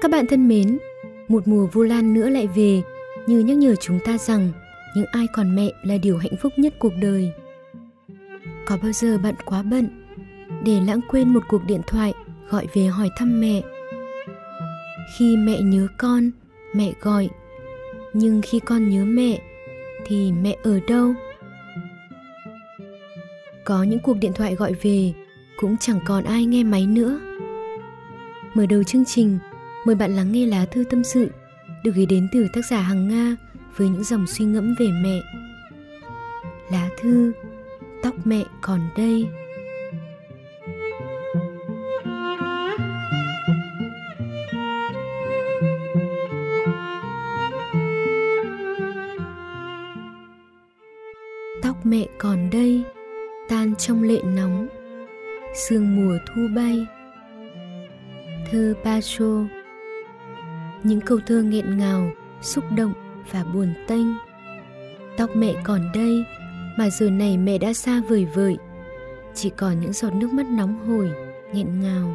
Các bạn thân mến, một mùa vu lan nữa lại về, như nhắc nhở chúng ta rằng những ai còn mẹ là điều hạnh phúc nhất cuộc đời. Có bao giờ bạn quá bận để lãng quên một cuộc điện thoại gọi về hỏi thăm mẹ? Khi mẹ nhớ con, mẹ gọi, nhưng khi con nhớ mẹ thì mẹ ở đâu? Có những cuộc điện thoại gọi về cũng chẳng còn ai nghe máy nữa. Mở đầu chương trình, mời bạn lắng nghe lá thư tâm sự, được gửi đến từ tác giả Hằng Nga với những dòng suy ngẫm về mẹ. Lá thư, Tóc mẹ còn đây Tóc mẹ còn đây, tan trong lệ nóng, sương mùa thu bay thơ Basho những câu thơ nghẹn ngào, xúc động và buồn tênh. Tóc mẹ còn đây, mà giờ này mẹ đã xa vời vợi. Chỉ còn những giọt nước mắt nóng hổi, nghẹn ngào.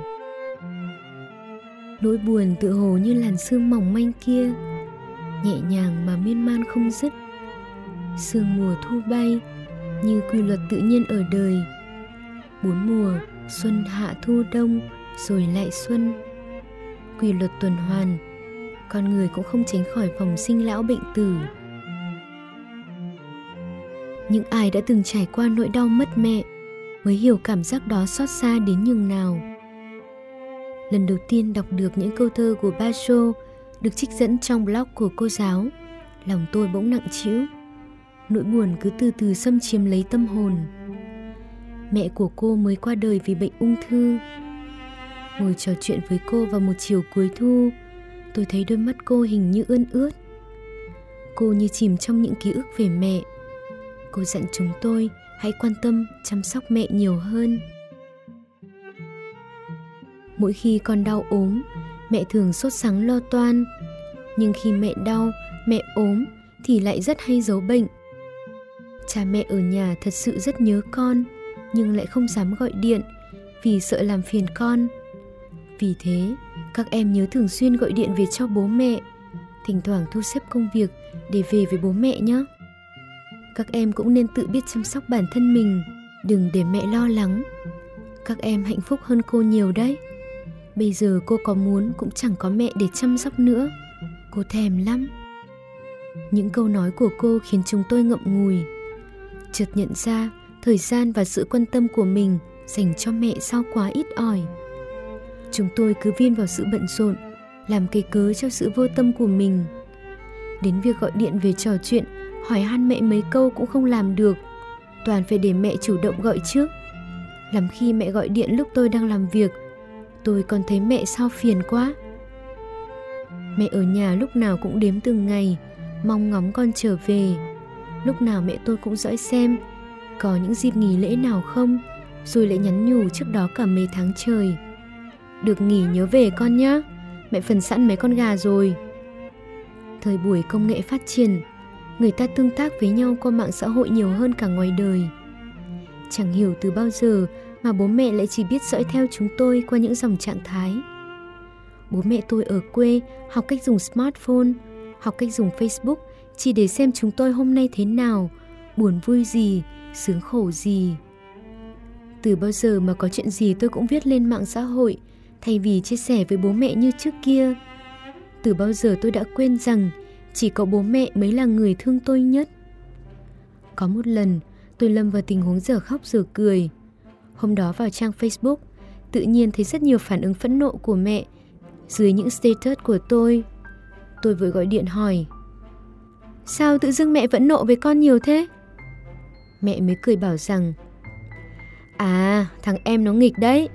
Nỗi buồn tự hồ như làn sương mỏng manh kia, nhẹ nhàng mà miên man không dứt. Sương mùa thu bay, như quy luật tự nhiên ở đời. Bốn mùa, xuân hạ thu đông, rồi lại xuân. Quy luật tuần hoàn con người cũng không tránh khỏi phòng sinh lão bệnh tử. Những ai đã từng trải qua nỗi đau mất mẹ mới hiểu cảm giác đó xót xa đến nhường nào. Lần đầu tiên đọc được những câu thơ của Basho được trích dẫn trong blog của cô giáo, lòng tôi bỗng nặng trĩu, nỗi buồn cứ từ từ xâm chiếm lấy tâm hồn. Mẹ của cô mới qua đời vì bệnh ung thư. Ngồi trò chuyện với cô vào một chiều cuối thu tôi thấy đôi mắt cô hình như ươn ướt. Cô như chìm trong những ký ức về mẹ. Cô dặn chúng tôi hãy quan tâm, chăm sóc mẹ nhiều hơn. Mỗi khi con đau ốm, mẹ thường sốt sắng lo toan. Nhưng khi mẹ đau, mẹ ốm thì lại rất hay giấu bệnh. Cha mẹ ở nhà thật sự rất nhớ con, nhưng lại không dám gọi điện vì sợ làm phiền con. Vì thế các em nhớ thường xuyên gọi điện về cho bố mẹ. Thỉnh thoảng thu xếp công việc để về với bố mẹ nhé. Các em cũng nên tự biết chăm sóc bản thân mình, đừng để mẹ lo lắng. Các em hạnh phúc hơn cô nhiều đấy. Bây giờ cô có muốn cũng chẳng có mẹ để chăm sóc nữa. Cô thèm lắm. Những câu nói của cô khiến chúng tôi ngậm ngùi. Chợt nhận ra thời gian và sự quan tâm của mình dành cho mẹ sao quá ít ỏi chúng tôi cứ viên vào sự bận rộn, làm cây cớ cho sự vô tâm của mình. Đến việc gọi điện về trò chuyện, hỏi han mẹ mấy câu cũng không làm được. Toàn phải để mẹ chủ động gọi trước. Làm khi mẹ gọi điện lúc tôi đang làm việc, tôi còn thấy mẹ sao phiền quá. Mẹ ở nhà lúc nào cũng đếm từng ngày, mong ngóng con trở về. Lúc nào mẹ tôi cũng dõi xem, có những dịp nghỉ lễ nào không, rồi lại nhắn nhủ trước đó cả mấy tháng trời được nghỉ nhớ về con nhá. Mẹ phần sẵn mấy con gà rồi. Thời buổi công nghệ phát triển, người ta tương tác với nhau qua mạng xã hội nhiều hơn cả ngoài đời. Chẳng hiểu từ bao giờ mà bố mẹ lại chỉ biết dõi theo chúng tôi qua những dòng trạng thái. Bố mẹ tôi ở quê học cách dùng smartphone, học cách dùng facebook chỉ để xem chúng tôi hôm nay thế nào, buồn vui gì, sướng khổ gì. Từ bao giờ mà có chuyện gì tôi cũng viết lên mạng xã hội thay vì chia sẻ với bố mẹ như trước kia. Từ bao giờ tôi đã quên rằng chỉ có bố mẹ mới là người thương tôi nhất? Có một lần, tôi lâm vào tình huống giờ khóc giờ cười. Hôm đó vào trang facebook, tự nhiên thấy rất nhiều phản ứng phẫn nộ của mẹ dưới những status của tôi. Tôi vừa gọi điện hỏi, sao tự dưng mẹ vẫn nộ với con nhiều thế? Mẹ mới cười bảo rằng à thằng em nó nghịch đấy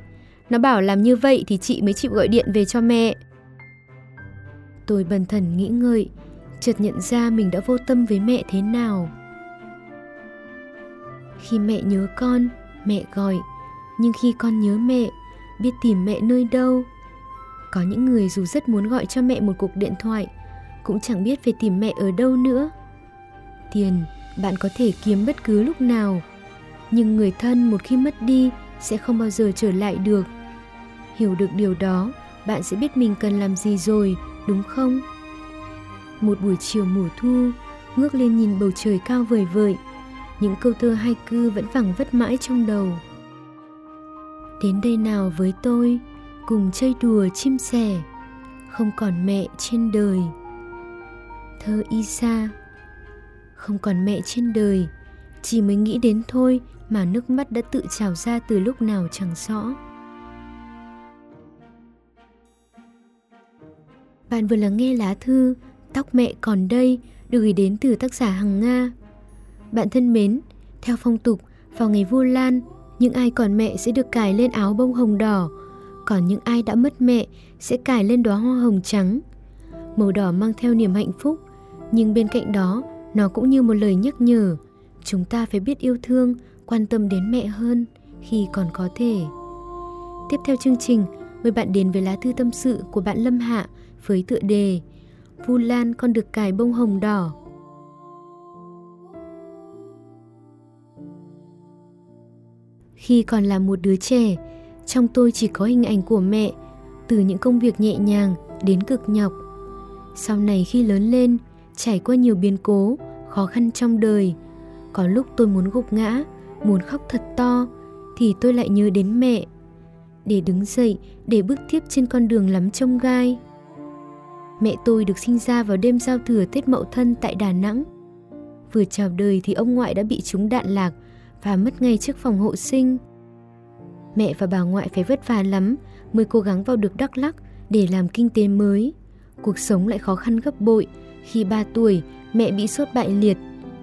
nó bảo làm như vậy thì chị mới chịu gọi điện về cho mẹ. Tôi bần thần nghĩ ngợi, chợt nhận ra mình đã vô tâm với mẹ thế nào. Khi mẹ nhớ con, mẹ gọi, nhưng khi con nhớ mẹ, biết tìm mẹ nơi đâu. Có những người dù rất muốn gọi cho mẹ một cuộc điện thoại, cũng chẳng biết phải tìm mẹ ở đâu nữa. Tiền, bạn có thể kiếm bất cứ lúc nào, nhưng người thân một khi mất đi sẽ không bao giờ trở lại được hiểu được điều đó bạn sẽ biết mình cần làm gì rồi, đúng không? Một buổi chiều mùa thu, ngước lên nhìn bầu trời cao vời vợi, những câu thơ hai cư vẫn vẳng vất mãi trong đầu. Đến đây nào với tôi, cùng chơi đùa chim sẻ, không còn mẹ trên đời. Thơ Isa Không còn mẹ trên đời, chỉ mới nghĩ đến thôi mà nước mắt đã tự trào ra từ lúc nào chẳng rõ. Bạn vừa lắng nghe lá thư Tóc mẹ còn đây được gửi đến từ tác giả Hằng Nga. Bạn thân mến, theo phong tục, vào ngày Vu Lan, những ai còn mẹ sẽ được cài lên áo bông hồng đỏ, còn những ai đã mất mẹ sẽ cài lên đóa hoa hồng trắng. Màu đỏ mang theo niềm hạnh phúc, nhưng bên cạnh đó, nó cũng như một lời nhắc nhở, chúng ta phải biết yêu thương, quan tâm đến mẹ hơn khi còn có thể. Tiếp theo chương trình, mời bạn đến với lá thư tâm sự của bạn Lâm Hạ với tựa đề Vu Lan con được cài bông hồng đỏ. Khi còn là một đứa trẻ, trong tôi chỉ có hình ảnh của mẹ, từ những công việc nhẹ nhàng đến cực nhọc. Sau này khi lớn lên, trải qua nhiều biến cố, khó khăn trong đời, có lúc tôi muốn gục ngã, muốn khóc thật to, thì tôi lại nhớ đến mẹ. Để đứng dậy, để bước tiếp trên con đường lắm trông gai. Mẹ tôi được sinh ra vào đêm giao thừa Tết Mậu Thân tại Đà Nẵng. Vừa chào đời thì ông ngoại đã bị trúng đạn lạc và mất ngay trước phòng hộ sinh. Mẹ và bà ngoại phải vất vả lắm mới cố gắng vào được Đắk Lắk để làm kinh tế mới. Cuộc sống lại khó khăn gấp bội khi 3 tuổi mẹ bị sốt bại liệt,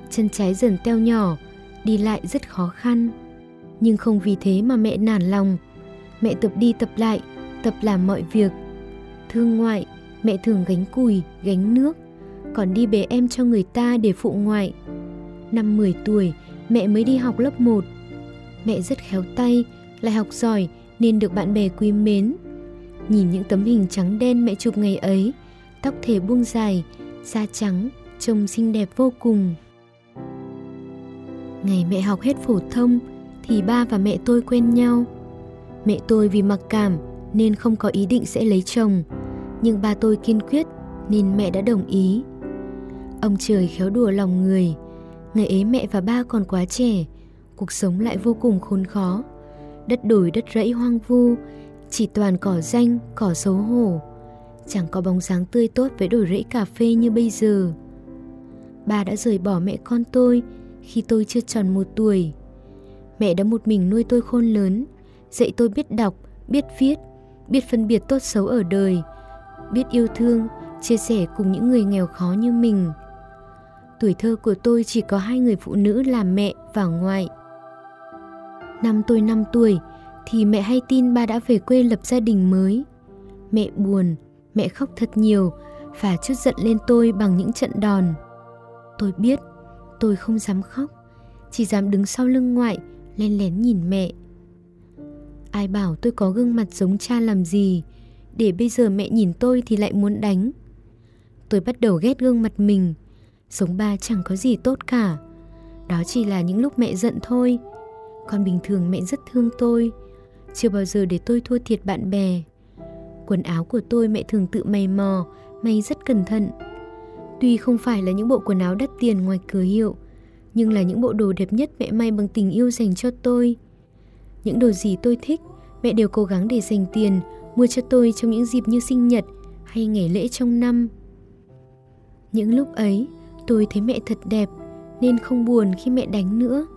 chân trái dần teo nhỏ, đi lại rất khó khăn. Nhưng không vì thế mà mẹ nản lòng. Mẹ tập đi tập lại, tập làm mọi việc. Thương ngoại, mẹ thường gánh cùi, gánh nước, còn đi bế em cho người ta để phụ ngoại. Năm 10 tuổi, mẹ mới đi học lớp 1. Mẹ rất khéo tay, lại học giỏi nên được bạn bè quý mến. Nhìn những tấm hình trắng đen mẹ chụp ngày ấy, tóc thể buông dài, da trắng, trông xinh đẹp vô cùng. Ngày mẹ học hết phổ thông thì ba và mẹ tôi quen nhau. Mẹ tôi vì mặc cảm nên không có ý định sẽ lấy chồng, nhưng ba tôi kiên quyết nên mẹ đã đồng ý. Ông trời khéo đùa lòng người, ngày ấy mẹ và ba còn quá trẻ, cuộc sống lại vô cùng khốn khó. Đất đồi đất rẫy hoang vu, chỉ toàn cỏ danh, cỏ xấu hổ. Chẳng có bóng dáng tươi tốt với đồi rẫy cà phê như bây giờ. Ba đã rời bỏ mẹ con tôi khi tôi chưa tròn một tuổi. Mẹ đã một mình nuôi tôi khôn lớn, dạy tôi biết đọc, biết viết, biết phân biệt tốt xấu ở đời – biết yêu thương, chia sẻ cùng những người nghèo khó như mình. Tuổi thơ của tôi chỉ có hai người phụ nữ là mẹ và ngoại. Năm tôi 5 tuổi thì mẹ hay tin ba đã về quê lập gia đình mới. Mẹ buồn, mẹ khóc thật nhiều và chút giận lên tôi bằng những trận đòn. Tôi biết, tôi không dám khóc, chỉ dám đứng sau lưng ngoại, len lén nhìn mẹ. Ai bảo tôi có gương mặt giống cha làm gì, để bây giờ mẹ nhìn tôi thì lại muốn đánh. Tôi bắt đầu ghét gương mặt mình, sống ba chẳng có gì tốt cả. Đó chỉ là những lúc mẹ giận thôi. Còn bình thường mẹ rất thương tôi, chưa bao giờ để tôi thua thiệt bạn bè. Quần áo của tôi mẹ thường tự mày mò, may rất cẩn thận. Tuy không phải là những bộ quần áo đắt tiền ngoài cửa hiệu, nhưng là những bộ đồ đẹp nhất mẹ may bằng tình yêu dành cho tôi. Những đồ gì tôi thích, mẹ đều cố gắng để dành tiền mua cho tôi trong những dịp như sinh nhật hay ngày lễ trong năm. Những lúc ấy, tôi thấy mẹ thật đẹp nên không buồn khi mẹ đánh nữa,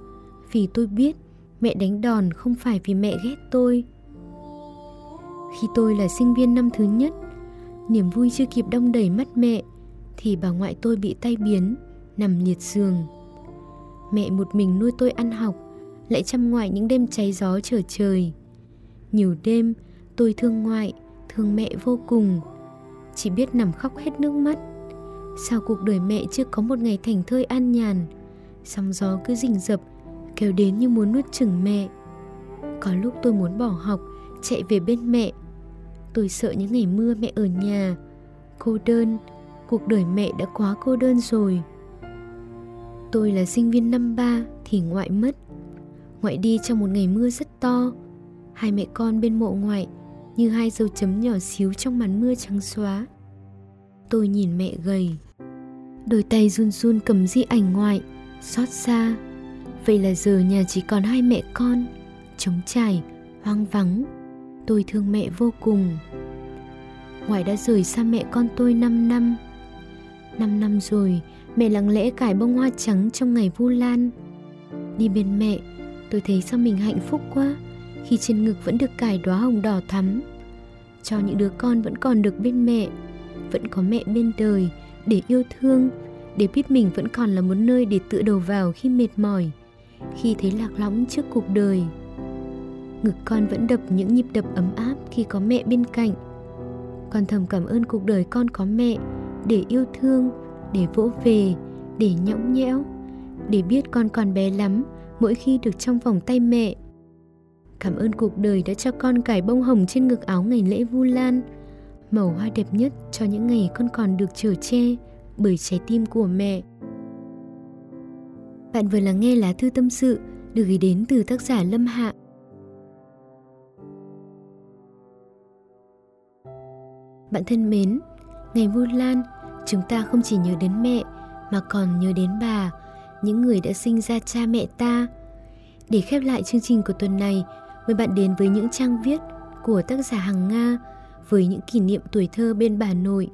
vì tôi biết mẹ đánh đòn không phải vì mẹ ghét tôi. Khi tôi là sinh viên năm thứ nhất, niềm vui chưa kịp đong đầy mắt mẹ thì bà ngoại tôi bị tay biến, nằm liệt giường. Mẹ một mình nuôi tôi ăn học, lại chăm ngoại những đêm cháy gió trở trời. Nhiều đêm, Tôi thương ngoại, thương mẹ vô cùng. Chỉ biết nằm khóc hết nước mắt. Sao cuộc đời mẹ chưa có một ngày thành thơi an nhàn Sóng gió cứ rình rập Kéo đến như muốn nuốt chửng mẹ. Có lúc tôi muốn bỏ học Chạy về bên mẹ. Tôi sợ những ngày mưa mẹ ở nhà. Cô đơn Cuộc đời mẹ đã quá cô đơn rồi. Tôi là sinh viên năm ba Thì ngoại mất. Ngoại đi trong một ngày mưa rất to. Hai mẹ con bên mộ ngoại như hai dấu chấm nhỏ xíu trong màn mưa trắng xóa. Tôi nhìn mẹ gầy, đôi tay run run cầm di ảnh ngoại, xót xa. Vậy là giờ nhà chỉ còn hai mẹ con, trống trải, hoang vắng. Tôi thương mẹ vô cùng. Ngoại đã rời xa mẹ con tôi 5 năm. 5 năm rồi, mẹ lặng lẽ cải bông hoa trắng trong ngày vu lan. Đi bên mẹ, tôi thấy sao mình hạnh phúc quá khi trên ngực vẫn được cài đóa hồng đỏ thắm. Cho những đứa con vẫn còn được bên mẹ, vẫn có mẹ bên đời để yêu thương, để biết mình vẫn còn là một nơi để tựa đầu vào khi mệt mỏi, khi thấy lạc lõng trước cuộc đời. Ngực con vẫn đập những nhịp đập ấm áp khi có mẹ bên cạnh. Con thầm cảm ơn cuộc đời con có mẹ để yêu thương, để vỗ về, để nhõng nhẽo, để biết con còn bé lắm mỗi khi được trong vòng tay mẹ. Cảm ơn cuộc đời đã cho con cài bông hồng trên ngực áo ngày lễ Vu Lan, màu hoa đẹp nhất cho những ngày con còn được chở che bởi trái tim của mẹ. Bạn vừa lắng nghe lá thư tâm sự được gửi đến từ tác giả Lâm Hạ. Bạn thân mến, ngày Vu Lan, chúng ta không chỉ nhớ đến mẹ mà còn nhớ đến bà, những người đã sinh ra cha mẹ ta. Để khép lại chương trình của tuần này, mời bạn đến với những trang viết của tác giả Hằng Nga với những kỷ niệm tuổi thơ bên bà nội.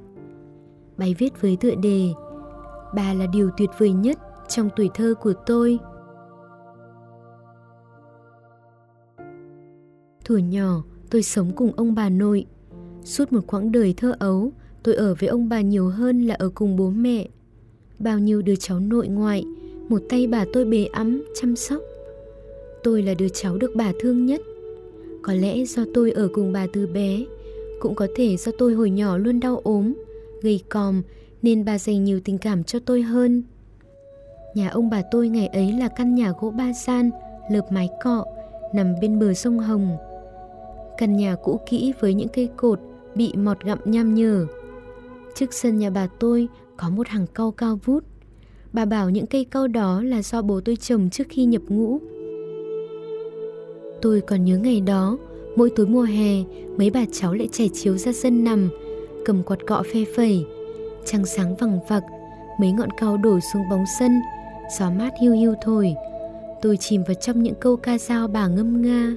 Bài viết với tựa đề Bà là điều tuyệt vời nhất trong tuổi thơ của tôi. Thuở nhỏ, tôi sống cùng ông bà nội. Suốt một quãng đời thơ ấu, tôi ở với ông bà nhiều hơn là ở cùng bố mẹ. Bao nhiêu đứa cháu nội ngoại, một tay bà tôi bế ấm, chăm sóc. Tôi là đứa cháu được bà thương nhất. Có lẽ do tôi ở cùng bà từ bé, cũng có thể do tôi hồi nhỏ luôn đau ốm, gầy còm nên bà dành nhiều tình cảm cho tôi hơn. Nhà ông bà tôi ngày ấy là căn nhà gỗ ba gian, lợp mái cọ, nằm bên bờ sông Hồng. Căn nhà cũ kỹ với những cây cột bị mọt gặm nham nhở. Trước sân nhà bà tôi có một hàng cau cao vút. Bà bảo những cây cau đó là do bố tôi trồng trước khi nhập ngũ. Tôi còn nhớ ngày đó, mỗi tối mùa hè, mấy bà cháu lại trải chiếu ra sân nằm, cầm quạt cọ phe phẩy. Trăng sáng vằng vặc, mấy ngọn cao đổ xuống bóng sân, gió mát hiu hiu thổi. Tôi chìm vào trong những câu ca dao bà ngâm nga.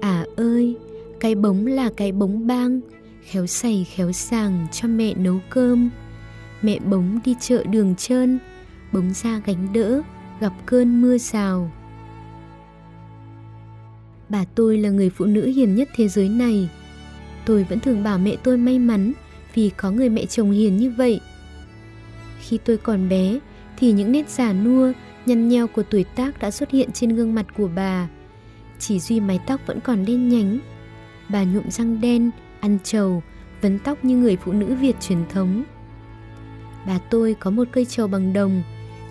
À ơi, cái bống là cái bống bang, khéo xày khéo sàng cho mẹ nấu cơm. Mẹ bống đi chợ đường trơn, bống ra gánh đỡ, gặp cơn mưa rào. Bà tôi là người phụ nữ hiền nhất thế giới này. Tôi vẫn thường bảo mẹ tôi may mắn vì có người mẹ chồng hiền như vậy. Khi tôi còn bé thì những nét già nua, nhăn nheo của tuổi tác đã xuất hiện trên gương mặt của bà. Chỉ duy mái tóc vẫn còn đen nhánh. Bà nhuộm răng đen, ăn trầu, vấn tóc như người phụ nữ Việt truyền thống. Bà tôi có một cây trầu bằng đồng,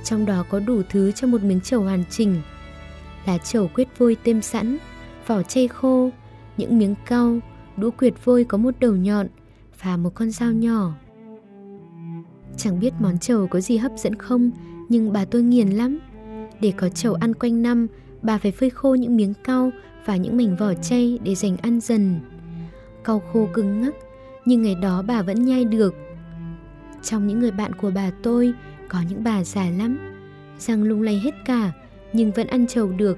trong đó có đủ thứ cho một miếng trầu hoàn chỉnh. Lá trầu quyết vôi têm sẵn, vỏ chay khô, những miếng cau, đũa quyệt vôi có một đầu nhọn và một con dao nhỏ. Chẳng biết món trầu có gì hấp dẫn không, nhưng bà tôi nghiền lắm. Để có trầu ăn quanh năm, bà phải phơi khô những miếng cau và những mảnh vỏ chay để dành ăn dần. Cau khô cứng ngắc, nhưng ngày đó bà vẫn nhai được. Trong những người bạn của bà tôi, có những bà già lắm, răng lung lay hết cả, nhưng vẫn ăn trầu được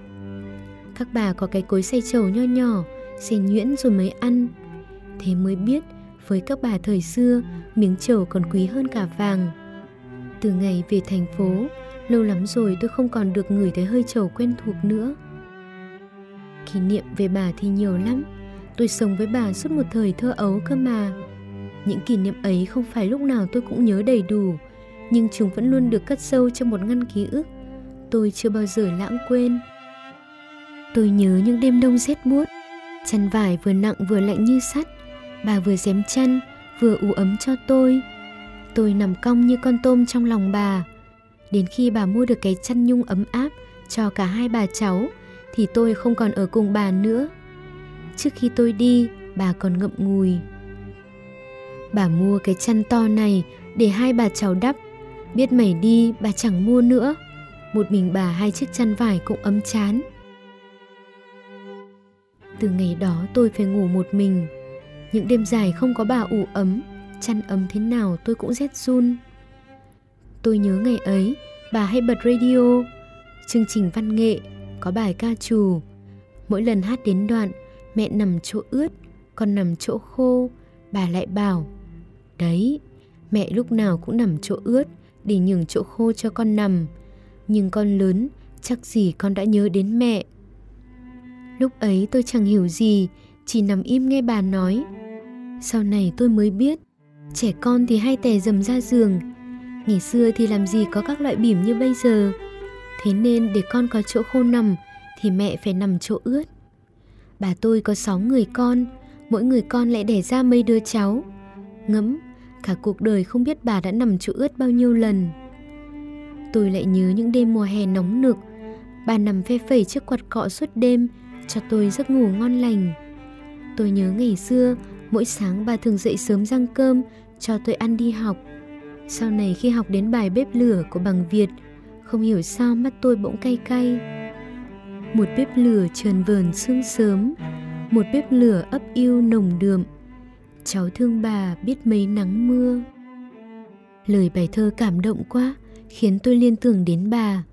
các bà có cái cối xay trầu nho nhỏ, xay nhuyễn rồi mới ăn. Thế mới biết, với các bà thời xưa, miếng trầu còn quý hơn cả vàng. Từ ngày về thành phố, lâu lắm rồi tôi không còn được ngửi thấy hơi trầu quen thuộc nữa. Kỷ niệm về bà thì nhiều lắm. Tôi sống với bà suốt một thời thơ ấu cơ mà. Những kỷ niệm ấy không phải lúc nào tôi cũng nhớ đầy đủ, nhưng chúng vẫn luôn được cất sâu trong một ngăn ký ức. Tôi chưa bao giờ lãng quên. Tôi nhớ những đêm đông rét buốt, chăn vải vừa nặng vừa lạnh như sắt, bà vừa dém chăn, vừa ủ ấm cho tôi. Tôi nằm cong như con tôm trong lòng bà. Đến khi bà mua được cái chăn nhung ấm áp cho cả hai bà cháu thì tôi không còn ở cùng bà nữa. Trước khi tôi đi, bà còn ngậm ngùi. Bà mua cái chăn to này để hai bà cháu đắp. Biết mày đi, bà chẳng mua nữa. Một mình bà hai chiếc chăn vải cũng ấm chán. Từ ngày đó tôi phải ngủ một mình. Những đêm dài không có bà ủ ấm, chăn ấm thế nào tôi cũng rét run. Tôi nhớ ngày ấy, bà hay bật radio, chương trình văn nghệ, có bài ca trù. Mỗi lần hát đến đoạn, mẹ nằm chỗ ướt, con nằm chỗ khô, bà lại bảo, đấy, mẹ lúc nào cũng nằm chỗ ướt để nhường chỗ khô cho con nằm. Nhưng con lớn, chắc gì con đã nhớ đến mẹ. Lúc ấy tôi chẳng hiểu gì, chỉ nằm im nghe bà nói. Sau này tôi mới biết, trẻ con thì hay tè dầm ra giường. Ngày xưa thì làm gì có các loại bỉm như bây giờ. Thế nên để con có chỗ khô nằm thì mẹ phải nằm chỗ ướt. Bà tôi có 6 người con, mỗi người con lại đẻ ra mấy đứa cháu. Ngẫm, cả cuộc đời không biết bà đã nằm chỗ ướt bao nhiêu lần. Tôi lại nhớ những đêm mùa hè nóng nực, bà nằm phe phẩy trước quạt cọ suốt đêm, cho tôi giấc ngủ ngon lành. Tôi nhớ ngày xưa, mỗi sáng bà thường dậy sớm rang cơm cho tôi ăn đi học. Sau này khi học đến bài bếp lửa của bằng Việt, không hiểu sao mắt tôi bỗng cay cay. Một bếp lửa trờn vờn sương sớm, một bếp lửa ấp yêu nồng đượm. Cháu thương bà biết mấy nắng mưa. Lời bài thơ cảm động quá, khiến tôi liên tưởng đến bà.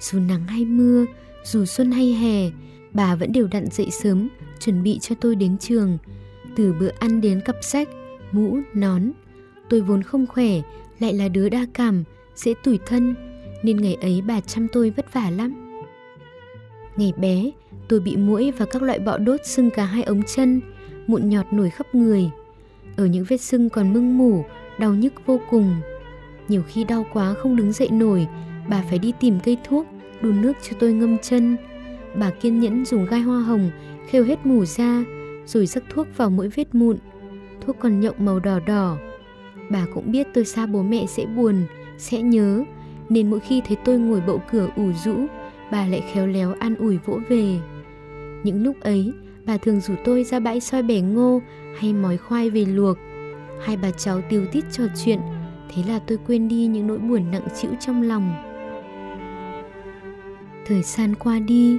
Dù nắng hay mưa, dù xuân hay hè, bà vẫn đều đặn dậy sớm, chuẩn bị cho tôi đến trường. Từ bữa ăn đến cặp sách, mũ, nón. Tôi vốn không khỏe, lại là đứa đa cảm, dễ tủi thân, nên ngày ấy bà chăm tôi vất vả lắm. Ngày bé, tôi bị muỗi và các loại bọ đốt sưng cả hai ống chân, mụn nhọt nổi khắp người. Ở những vết sưng còn mưng mủ, đau nhức vô cùng. Nhiều khi đau quá không đứng dậy nổi, bà phải đi tìm cây thuốc, đun nước cho tôi ngâm chân. Bà kiên nhẫn dùng gai hoa hồng khêu hết mủ ra, rồi rắc thuốc vào mỗi vết mụn. Thuốc còn nhộng màu đỏ đỏ. Bà cũng biết tôi xa bố mẹ sẽ buồn, sẽ nhớ, nên mỗi khi thấy tôi ngồi bậu cửa ủ rũ, bà lại khéo léo an ủi vỗ về. Những lúc ấy, bà thường rủ tôi ra bãi soi bẻ ngô hay mói khoai về luộc. Hai bà cháu tiêu tít trò chuyện, thế là tôi quên đi những nỗi buồn nặng trĩu trong lòng. Thời gian qua đi,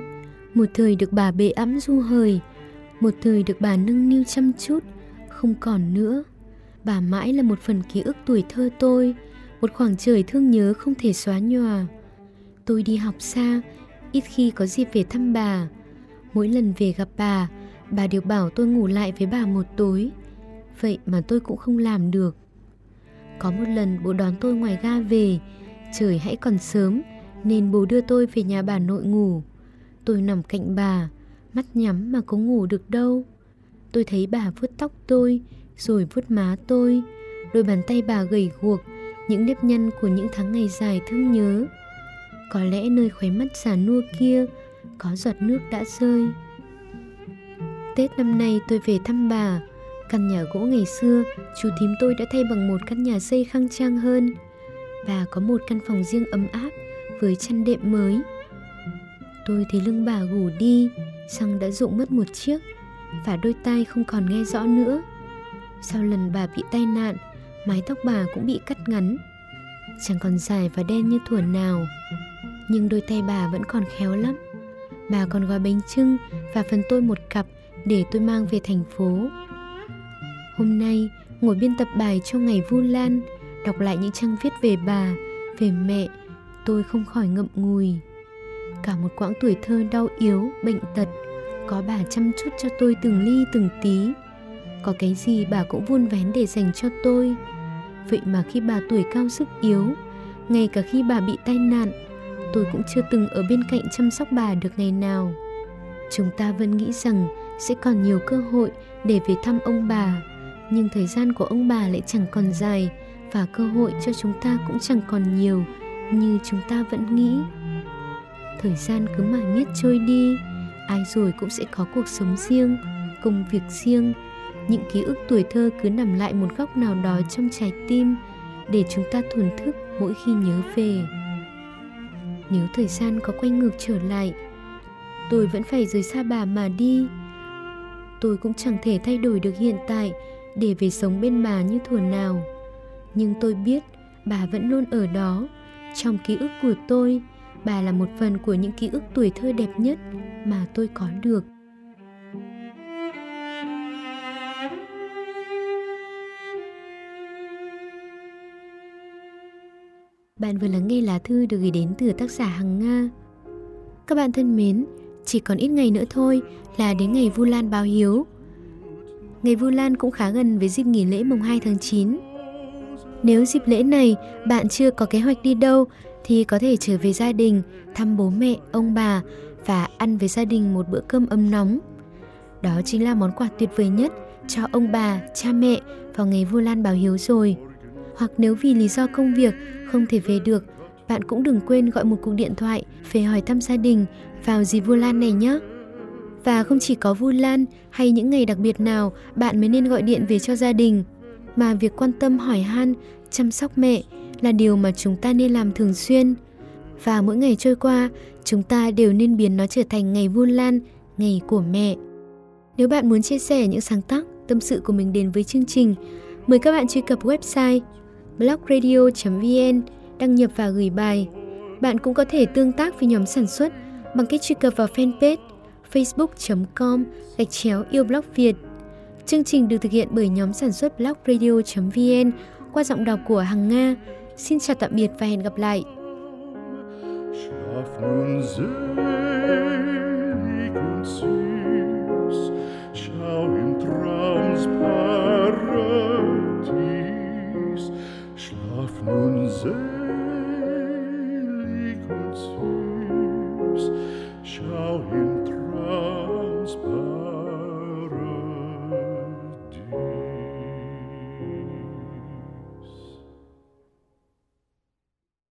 một thời được bà bệ ẵm du hời, một thời được bà nâng niu chăm chút, không còn nữa. Bà mãi là một phần ký ức tuổi thơ tôi, một khoảng trời thương nhớ không thể xóa nhòa. Tôi đi học xa, ít khi có dịp về thăm bà. Mỗi lần về gặp bà, bà đều bảo tôi ngủ lại với bà một tối. Vậy mà tôi cũng không làm được. Có một lần bố đón tôi ngoài ga về, trời hãy còn sớm nên bố đưa tôi về nhà bà nội ngủ. Tôi nằm cạnh bà, mắt nhắm mà có ngủ được đâu. Tôi thấy bà vuốt tóc tôi, rồi vuốt má tôi. Đôi bàn tay bà gầy guộc, những nếp nhăn của những tháng ngày dài thương nhớ. Có lẽ nơi khóe mắt già nua kia có giọt nước đã rơi. Tết năm nay tôi về thăm bà, căn nhà gỗ ngày xưa chú thím tôi đã thay bằng một căn nhà xây khang trang hơn. Bà có một căn phòng riêng ấm áp với chăn đệm mới. Tôi thấy lưng bà gù đi, xăng đã rụng mất một chiếc và đôi tai không còn nghe rõ nữa. Sau lần bà bị tai nạn, mái tóc bà cũng bị cắt ngắn, chẳng còn dài và đen như thuở nào. Nhưng đôi tay bà vẫn còn khéo lắm. Bà còn gói bánh trưng và phần tôi một cặp để tôi mang về thành phố. Hôm nay, ngồi biên tập bài cho ngày Vu Lan, đọc lại những trang viết về bà, về mẹ, tôi không khỏi ngậm ngùi. Cả một quãng tuổi thơ đau yếu, bệnh tật, có bà chăm chút cho tôi từng ly từng tí. Có cái gì bà cũng vun vén để dành cho tôi. Vậy mà khi bà tuổi cao sức yếu, ngay cả khi bà bị tai nạn, tôi cũng chưa từng ở bên cạnh chăm sóc bà được ngày nào. Chúng ta vẫn nghĩ rằng sẽ còn nhiều cơ hội để về thăm ông bà, nhưng thời gian của ông bà lại chẳng còn dài và cơ hội cho chúng ta cũng chẳng còn nhiều như chúng ta vẫn nghĩ thời gian cứ mãi miết trôi đi, ai rồi cũng sẽ có cuộc sống riêng, công việc riêng. Những ký ức tuổi thơ cứ nằm lại một góc nào đó trong trái tim để chúng ta thổn thức mỗi khi nhớ về. Nếu thời gian có quay ngược trở lại, tôi vẫn phải rời xa bà mà đi. Tôi cũng chẳng thể thay đổi được hiện tại để về sống bên bà như thuở nào. Nhưng tôi biết bà vẫn luôn ở đó. Trong ký ức của tôi Bà là một phần của những ký ức tuổi thơ đẹp nhất mà tôi có được. Bạn vừa lắng nghe lá thư được gửi đến từ tác giả Hằng Nga. Các bạn thân mến, chỉ còn ít ngày nữa thôi là đến ngày Vu Lan báo hiếu. Ngày Vu Lan cũng khá gần với dịp nghỉ lễ mùng 2 tháng 9. Nếu dịp lễ này bạn chưa có kế hoạch đi đâu thì có thể trở về gia đình, thăm bố mẹ, ông bà và ăn với gia đình một bữa cơm ấm nóng. Đó chính là món quà tuyệt vời nhất cho ông bà, cha mẹ vào ngày Vu Lan báo hiếu rồi. Hoặc nếu vì lý do công việc không thể về được, bạn cũng đừng quên gọi một cuộc điện thoại về hỏi thăm gia đình vào dịp Vu Lan này nhé. Và không chỉ có Vu Lan hay những ngày đặc biệt nào bạn mới nên gọi điện về cho gia đình, mà việc quan tâm hỏi han, chăm sóc mẹ là điều mà chúng ta nên làm thường xuyên. Và mỗi ngày trôi qua, chúng ta đều nên biến nó trở thành ngày Vu Lan, ngày của mẹ. Nếu bạn muốn chia sẻ những sáng tác, tâm sự của mình đến với chương trình, mời các bạn truy cập website blogradio.vn, đăng nhập và gửi bài. Bạn cũng có thể tương tác với nhóm sản xuất bằng cách truy cập vào fanpage facebook.com gạch chéo yêu blog Việt. Chương trình được thực hiện bởi nhóm sản xuất blogradio.vn qua giọng đọc của Hằng Nga. Xin chào tạm biệt và hẹn gặp lại. Schlaf nun selig und süß,